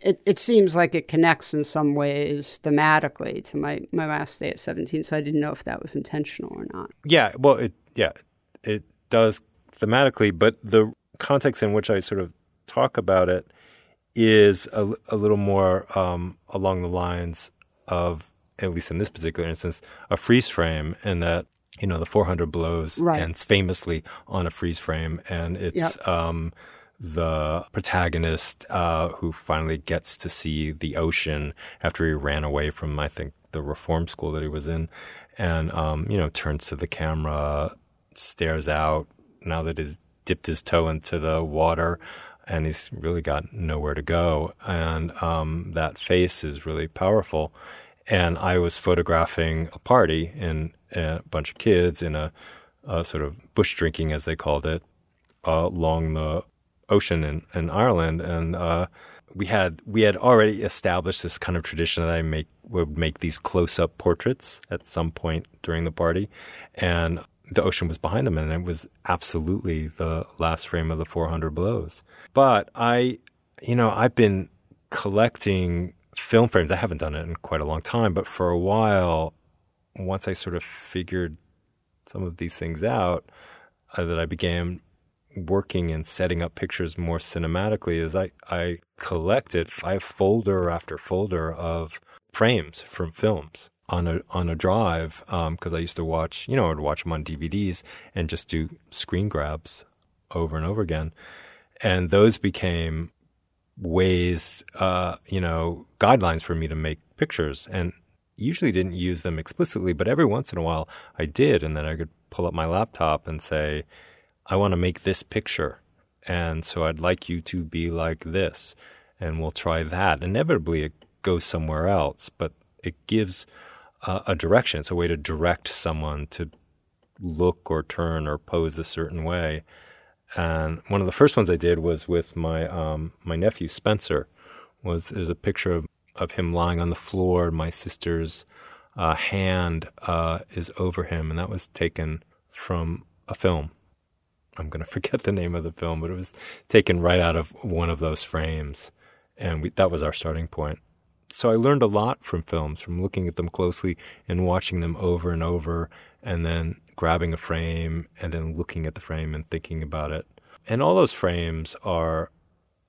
S1: It it seems like it connects in some ways thematically to my my last day at 17 so I didn't know if that was intentional or not.
S3: Yeah, well it yeah, it does thematically, but the context in which I sort of talk about it is a, a little more um, along the lines of at least in this particular instance, a freeze frame, and that you know the 400 blows right. ends famously on a freeze frame, and it's yep. um, the protagonist uh, who finally gets to see the ocean after he ran away from, I think, the reform school that he was in, and um, you know turns to the camera, stares out now that he's dipped his toe into the water and he's really got nowhere to go. And um, that face is really powerful and I was photographing a party in a bunch of kids in a, a sort of bush drinking, as they called it, uh, along the ocean in, in Ireland, and uh, we had we had already established this kind of tradition that I make would make these close up portraits at some point during the party, and the ocean was behind them, and it was absolutely the last frame of the 400 blows. But I, you know, I've been collecting film frames. I haven't done it in quite a long time, but for a while, once I sort of figured some of these things out, uh, that I began working and setting up pictures more cinematically is I, I collected five folder after folder of frames from films on a on a drive because um, I used to watch you know I'd watch them on DVDs and just do screen grabs over and over again, and those became ways, uh, you know, guidelines for me to make pictures. And usually didn't use them explicitly, but every once in a while I did. And then I could pull up my laptop and say, I want to make this picture. And so I'd like you to be like this. And we'll try that. Inevitably, it goes somewhere else, but it gives uh, a direction. It's a way to direct someone to look or turn or pose a certain way. And one of the first ones I did was with my um, my nephew Spencer. Was is a picture of, of him lying on the floor. My sister's uh, hand uh, is over him, and that was taken from a film. I'm going to forget the name of the film, but it was taken right out of one of those frames, and we, that was our starting point. So I learned a lot from films, from looking at them closely and watching them over and over, and then grabbing a frame and then looking at the frame and thinking about it. And all those frames are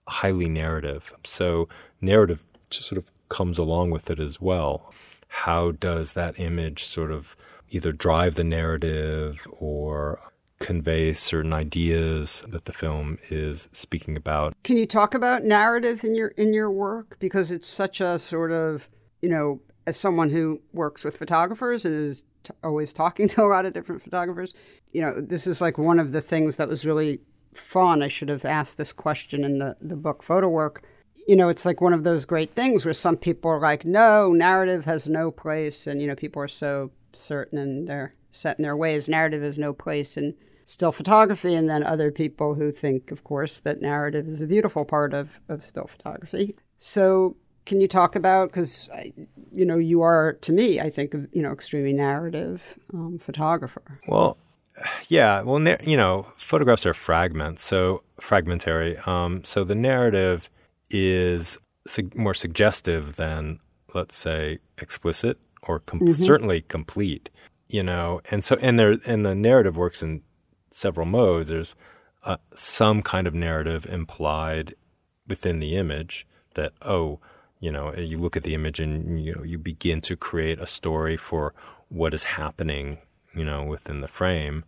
S3: highly narrative. So narrative just sort of comes along with it as well. How does that image sort of either drive the narrative or convey certain ideas that the film is speaking about?
S1: Can you talk about narrative in your in your work because it's such a sort of, you know, as someone who works with photographers and is t- always talking to a lot of different photographers. You know, this is like one of the things that was really fun. I should have asked this question in the, the book Photo Work. You know, it's like one of those great things where some people are like, no, narrative has no place. And, you know, people are so certain and they're set in their ways. Narrative has no place in still photography. And then other people who think, of course, that narrative is a beautiful part of, of still photography. So can you talk about because you know you are to me i think you know extremely narrative um, photographer.
S3: Well yeah well na- you know photographs are fragments so fragmentary. Um, so the narrative is su- more suggestive than let's say explicit or com- mm-hmm. certainly complete you know? And so and there and the narrative works in several modes. There's uh, some kind of narrative implied within the image that oh you know you look at the image and you know you begin to create a story for what is happening you know within the frame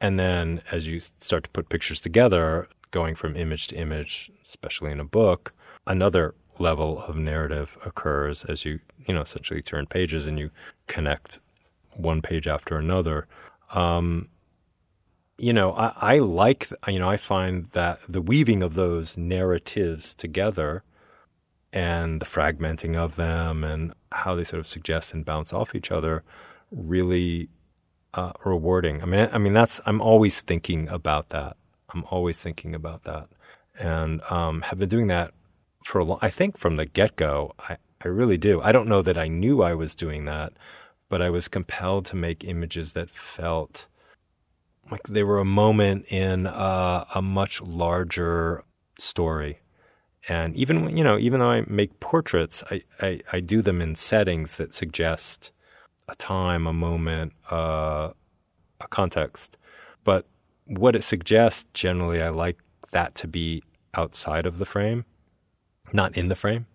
S3: and then as you start to put pictures together going from image to image especially in a book another level of narrative occurs as you you know essentially turn pages and you connect one page after another. Um, you know, I, I like, you know, I find that the weaving of those narratives together and the fragmenting of them and how they sort of suggest and bounce off each other really uh, rewarding. I mean, I mean that's I'm always thinking about that. I'm always thinking about that, and um, have been doing that for a long. I think from the get go, I I really do. I don't know that I knew I was doing that, but I was compelled to make images that felt like they were a moment in uh, a much larger story. And even you know, even though I make portraits, I, I, I do them in settings that suggest a time, a moment, uh, a context. But what it suggests, generally, I like that to be outside of the frame, not in the frame.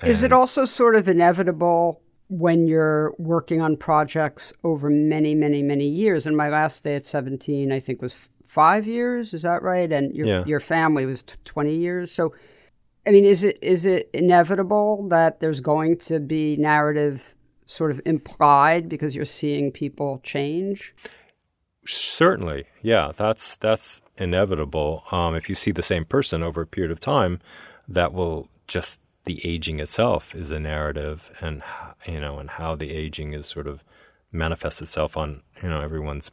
S1: And Is it also sort of inevitable when you're working on projects over many, many, many years? And my last day at 17, I think, was five years. Is that right? And your yeah. your family was t- 20 years. So, I mean, is it is it inevitable that there's going to be narrative sort of implied because you're seeing people change?
S3: Certainly, yeah, that's that's inevitable. Um, if you see the same person over a period of time, that will just the aging itself is a narrative, and you know, and how the aging is sort of manifests itself on you know everyone's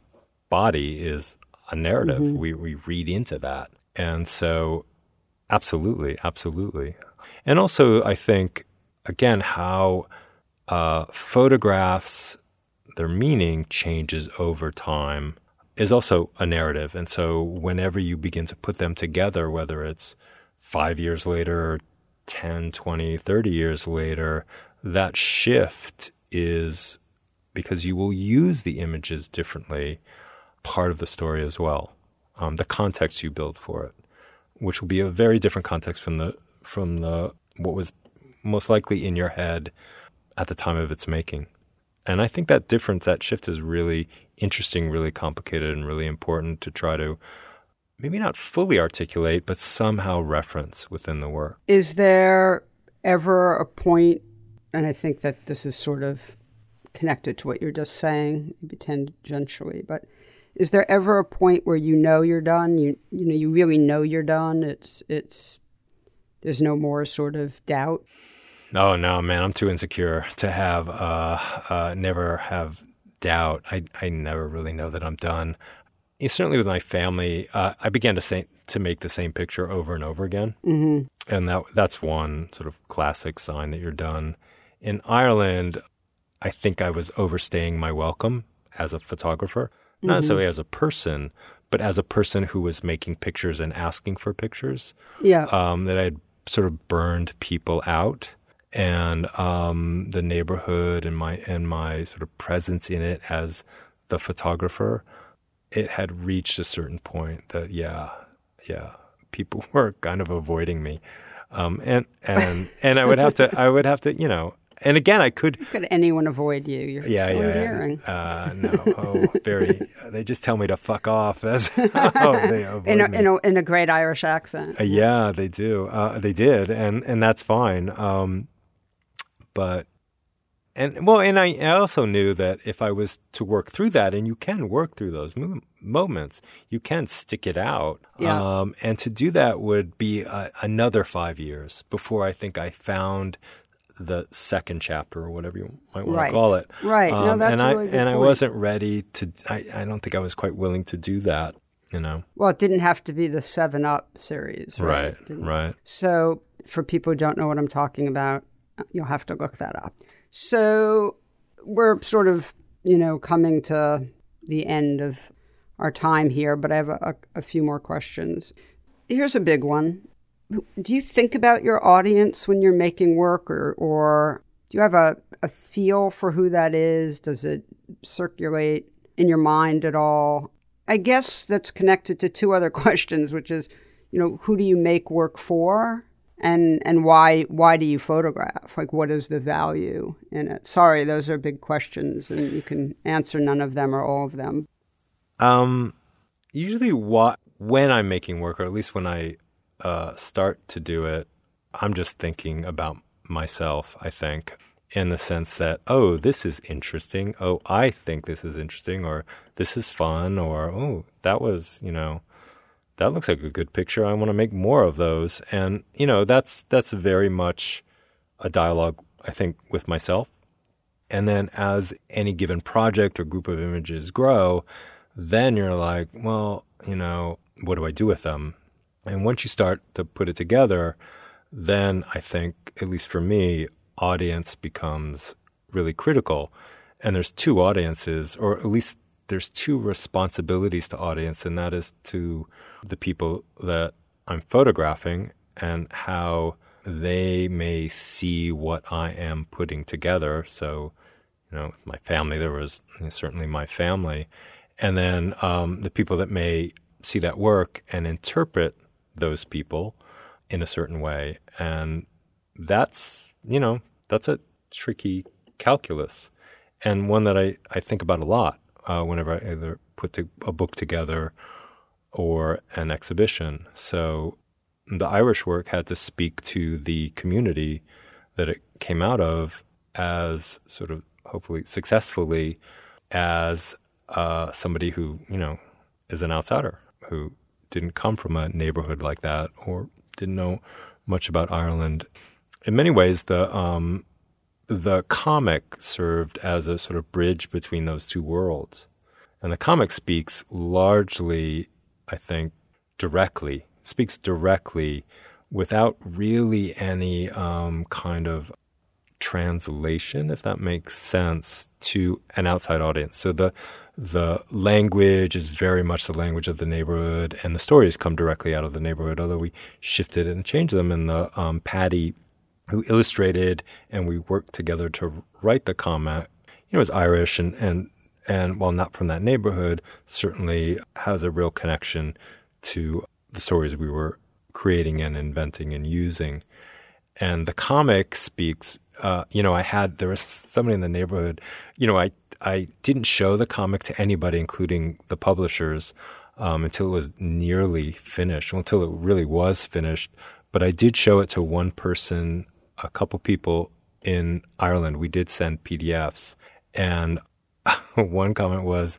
S3: body is a narrative. Mm-hmm. We we read into that, and so absolutely, absolutely, and also I think again how uh, photographs, their meaning changes over time, is also a narrative. And so whenever you begin to put them together, whether it's five years later, 10, 20, 30 years later, that shift is because you will use the images differently, part of the story as well. Um, the context you build for it, which will be a very different context from the from the what was most likely in your head at the time of its making. And I think that difference, that shift is really interesting, really complicated, and really important to try to maybe not fully articulate, but somehow reference within the work.
S1: Is there ever a point, and I think that this is sort of connected to what you're just saying, maybe tangentially, but is there ever a point where you know you're done? You you know you really know you're done. It's it's there's no more sort of doubt.
S3: Oh no, man, I'm too insecure to have uh, uh, never have doubt. I I never really know that I'm done. Certainly with my family, uh, I began to say to make the same picture over and over again, mm-hmm. and that that's one sort of classic sign that you're done. In Ireland, I think I was overstaying my welcome as a photographer, not mm-hmm. necessarily as a person, but as a person who was making pictures and asking for pictures.
S1: Yeah,
S3: um, that I had sort of burned people out and um, the neighborhood and my and my sort of presence in it as the photographer, it had reached a certain point that yeah, yeah, people were kind of avoiding me, um, and and and I would have to I would have to you know. And again, I could.
S1: Could anyone avoid you? You're yeah, so yeah, endearing.
S3: Uh, no, oh, very. they just tell me to fuck off. That's oh,
S1: they avoid in a, me. In a, in a great Irish accent.
S3: Uh, yeah, they do. Uh, they did, and and that's fine. Um, but and well, and I also knew that if I was to work through that, and you can work through those mo- moments, you can stick it out.
S1: Yeah.
S3: Um, and to do that would be a, another five years before I think I found the second chapter or whatever you might want
S1: right.
S3: to call it.
S1: Right. Um, no, that's
S3: and
S1: I
S3: really and point. I wasn't ready to. I, I don't think I was quite willing to do that. You know.
S1: Well, it didn't have to be the Seven Up series, right?
S3: Right. right.
S1: So, for people who don't know what I'm talking about, You'll have to look that up. So we're sort of, you know, coming to the end of our time here, but I have a, a, few more questions. Here's a big one. Do you think about your audience when you're making work, or, or do you have a, a feel for who that is? Does it circulate in your mind at all? I guess that's connected to two other questions, which is, you know, who do you make work for? and and why why do you photograph like what is the value in it sorry those are big questions and you can answer none of them or all of them
S3: um usually what when i'm making work or at least when i uh, start to do it i'm just thinking about myself i think in the sense that, oh, this is interesting. Oh, I think this is interesting, or this is fun, or oh, that was, you know, that looks like a good picture. I want to make more of those. And, you know, that's that's very much a dialogue, I think, with myself. And then as any given project or group of images grow, then you're like, well, you know, what do I do with them? And once you start to put it together, then I think, at least for me, audience becomes really critical. And there's two audiences, or at least there's two responsibilities to audience, and that is to the people that I'm photographing and how they may see what I am putting together. So, you know, my family, there was certainly my family. And then um, the people that may see that work and interpret those people in a certain way. And that's, you know, that's a tricky calculus and one that I, I think about a lot uh, whenever I either put a book together or an exhibition. So the Irish work had to speak to the community that it came out of as sort of hopefully successfully as uh, somebody who, you know, is an outsider who didn't come from a neighborhood like that or didn't know much about Ireland. In many ways, the um, the comic served as a sort of bridge between those two worlds. And the comic speaks largely, I think, directly, speaks directly without really any um, kind of translation, if that makes sense, to an outside audience. So the the language is very much the language of the neighborhood, and the stories come directly out of the neighborhood. Although we shifted and changed them, and the um, Paddy who illustrated and we worked together to write the comic, you know, is Irish and, and, and while not from that neighborhood, certainly has a real connection to the stories we were creating and inventing and using. And the comic speaks, uh, you know, I had, there was somebody in the neighborhood, you know, I, I didn't show the comic to anybody, including the publishers, um, until it was nearly finished, until it really was finished. But I did show it to one person a couple people in Ireland, we did send PDFs. And one comment was,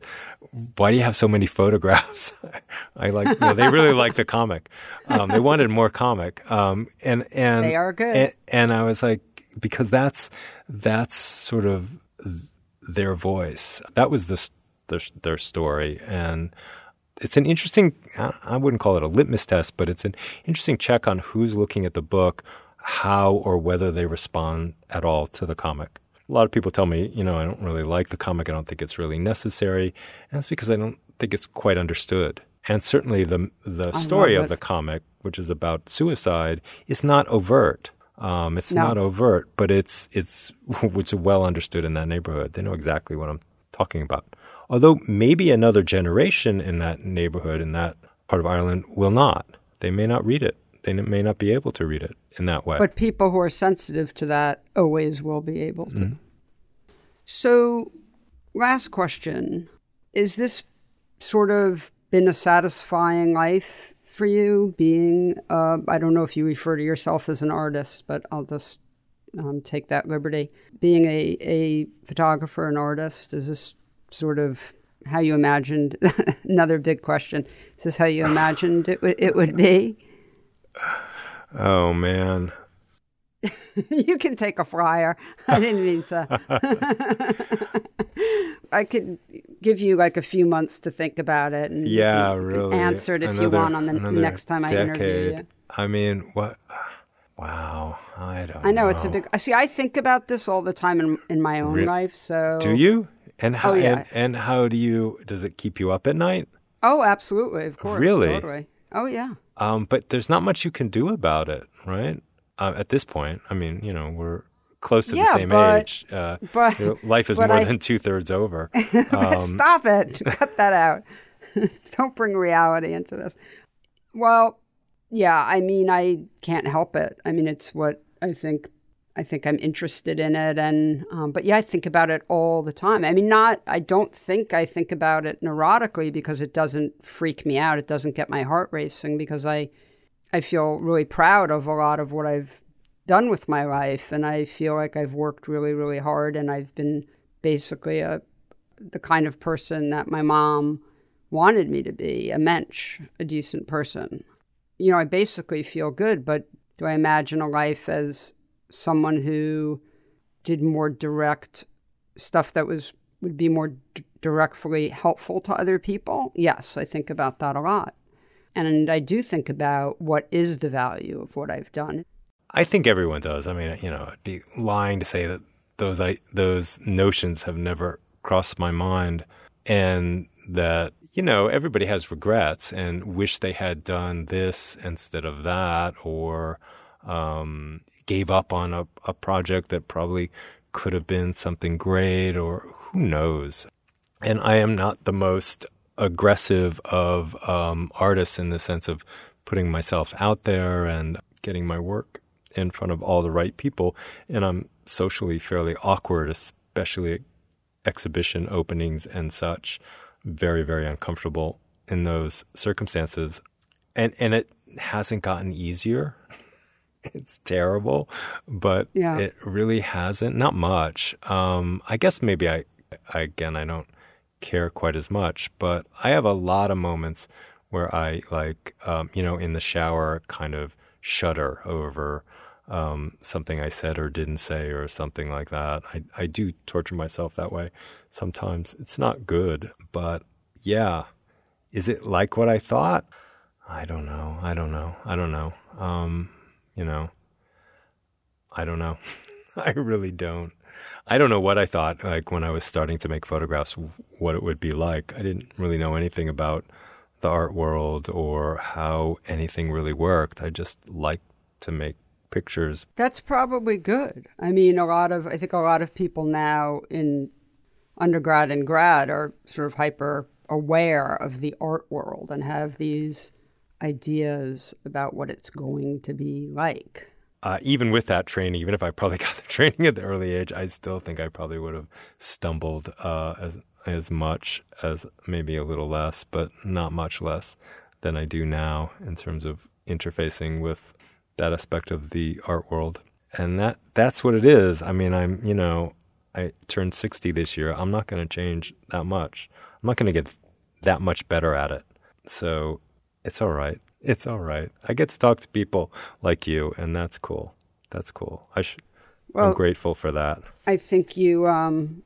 S3: why do you have so many photographs? I like, you know, they really like the comic. Um, they wanted more comic. Um, and, and
S1: they are good.
S3: And, and I was like, because that's, that's sort of their voice. That was the, the their story. And, it's an interesting i wouldn't call it a litmus test but it's an interesting check on who's looking at the book how or whether they respond at all to the comic. A lot of people tell me, you know, I don't really like the comic. I don't think it's really necessary. And that's because I don't think it's quite understood. And certainly the the story of the comic, which is about suicide, is not overt. Um, it's no. not overt, but it's it's which is well understood in that neighborhood. They know exactly what I'm talking about. Although maybe another generation in that neighborhood in that part of Ireland will not. They may not read it they may not be able to read it in that way.
S1: But people who are sensitive to that always will be able to. Mm-hmm. So, last question Is this sort of been a satisfying life for you being, uh, I don't know if you refer to yourself as an artist, but I'll just um, take that liberty. Being a, a photographer, an artist, is this sort of how you imagined? another big question. Is this how you imagined it, w- it would be?
S3: Oh man.
S1: you can take a flyer. I didn't mean to. I could give you like a few months to think about it and
S3: yeah, really
S1: answer it if another, you want on the next time
S3: decade.
S1: I interview you.
S3: I mean, what? Wow, I don't.
S1: I know,
S3: know,
S1: it's a big. I see. I think about this all the time in in my own Re- life. So
S3: do you? And how?
S1: Oh, yeah.
S3: and, and how do you? Does it keep you up at night?
S1: Oh, absolutely. Of course.
S3: Really?
S1: Totally. Oh yeah.
S3: Um, but there's not much you can do about it, right? Uh, at this point, I mean, you know, we're close to
S1: yeah,
S3: the same
S1: but,
S3: age. Uh,
S1: but
S3: you know, life is more I, than two thirds over.
S1: Um, stop it! Cut that out. Don't bring reality into this. Well, yeah, I mean, I can't help it. I mean, it's what I think I think I'm interested in it, and um, but yeah, I think about it all the time. I mean, not I don't think I think about it neurotically because it doesn't freak me out. It doesn't get my heart racing because I I feel really proud of a lot of what I've done with my life. And I feel like I've worked really, really hard and I've been basically a the kind of person that my mom wanted me to be, a mensch, a decent person. You know, I basically feel good, but do I imagine a life as someone who did more direct stuff that was would be more d- directly helpful to other people? Yes, I think about that a lot. And I do think about what is the value of what I've done.
S3: I think everyone does. I mean, you know, it'd be lying to say that those I, those notions have never crossed my mind, and that you know everybody has regrets and wish they had done this instead of that, or um, gave up on a, a project that probably could have been something great, or who knows. And I am not the most aggressive of um, artists in the sense of putting myself out there and getting my work in front of all the right people. And I'm socially fairly awkward, especially at exhibition openings and such. Very, very uncomfortable in those circumstances. And, and it hasn't gotten easier. it's terrible, but
S1: yeah.
S3: it really hasn't. Not much. Um, I guess maybe I, I, again, I don't care quite as much, but I have a lot of moments where I like, um, you know, in the shower, kind of shudder over um, something I said or didn't say or something like that. I, I do torture myself that way sometimes. It's not good, but yeah. Is it like what I thought? I don't know. I don't know. I don't know. Um, you know, I don't know. I really don't. I don't know what I thought like when I was starting to make photographs what it would be like. I didn't really know anything about the art world or how anything really worked. I just liked to make pictures.
S1: That's probably good. I mean, a lot of I think a lot of people now in undergrad and grad are sort of hyper aware of the art world and have these ideas about what it's going to be like.
S3: Uh, even with that training, even if I probably got the training at the early age, I still think I probably would have stumbled uh, as as much as maybe a little less, but not much less than I do now in terms of interfacing with that aspect of the art world. And that that's what it is. I mean, I'm, you know, I turned 60 this year. I'm not going to change that much. I'm not going to get that much better at it. So, it's all right. It's all right. I get to talk to people like you and that's cool. That's cool. I sh- well, I'm grateful for that.
S1: I think you um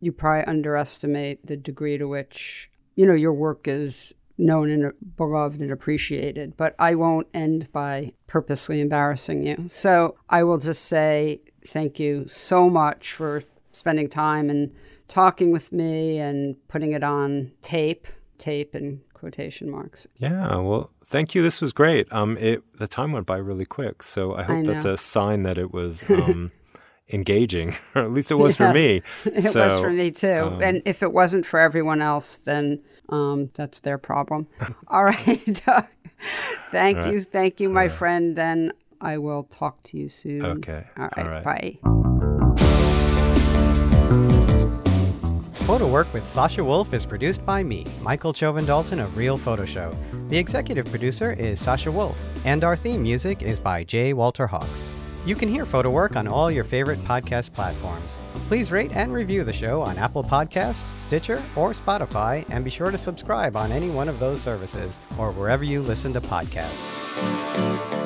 S1: you probably underestimate the degree to which you know your work is known and beloved and appreciated. But I won't end by purposely embarrassing you. So I will just say thank you so much for spending time and talking with me and putting it on tape, tape and quotation marks.
S3: Yeah, well, thank you. This was great. Um, it the time went by really quick, so I hope I that's a sign that it was um, engaging, or at least it was yeah, for me.
S1: It
S3: so,
S1: was for me too. Um, and if it wasn't for everyone else, then um, that's their problem. All right. thank All you. Right. Thank you, my right. friend. And I will talk to you soon.
S3: Okay.
S1: All right. All right. Bye.
S2: Photo Work with Sasha Wolf is produced by me, Michael Chovan Dalton of Real Photo Show. The executive producer is Sasha Wolf, and our theme music is by J. Walter Hawks. You can hear Photo Work on all your favorite podcast platforms. Please rate and review the show on Apple Podcasts, Stitcher, or Spotify, and be sure to subscribe on any one of those services or wherever you listen to podcasts.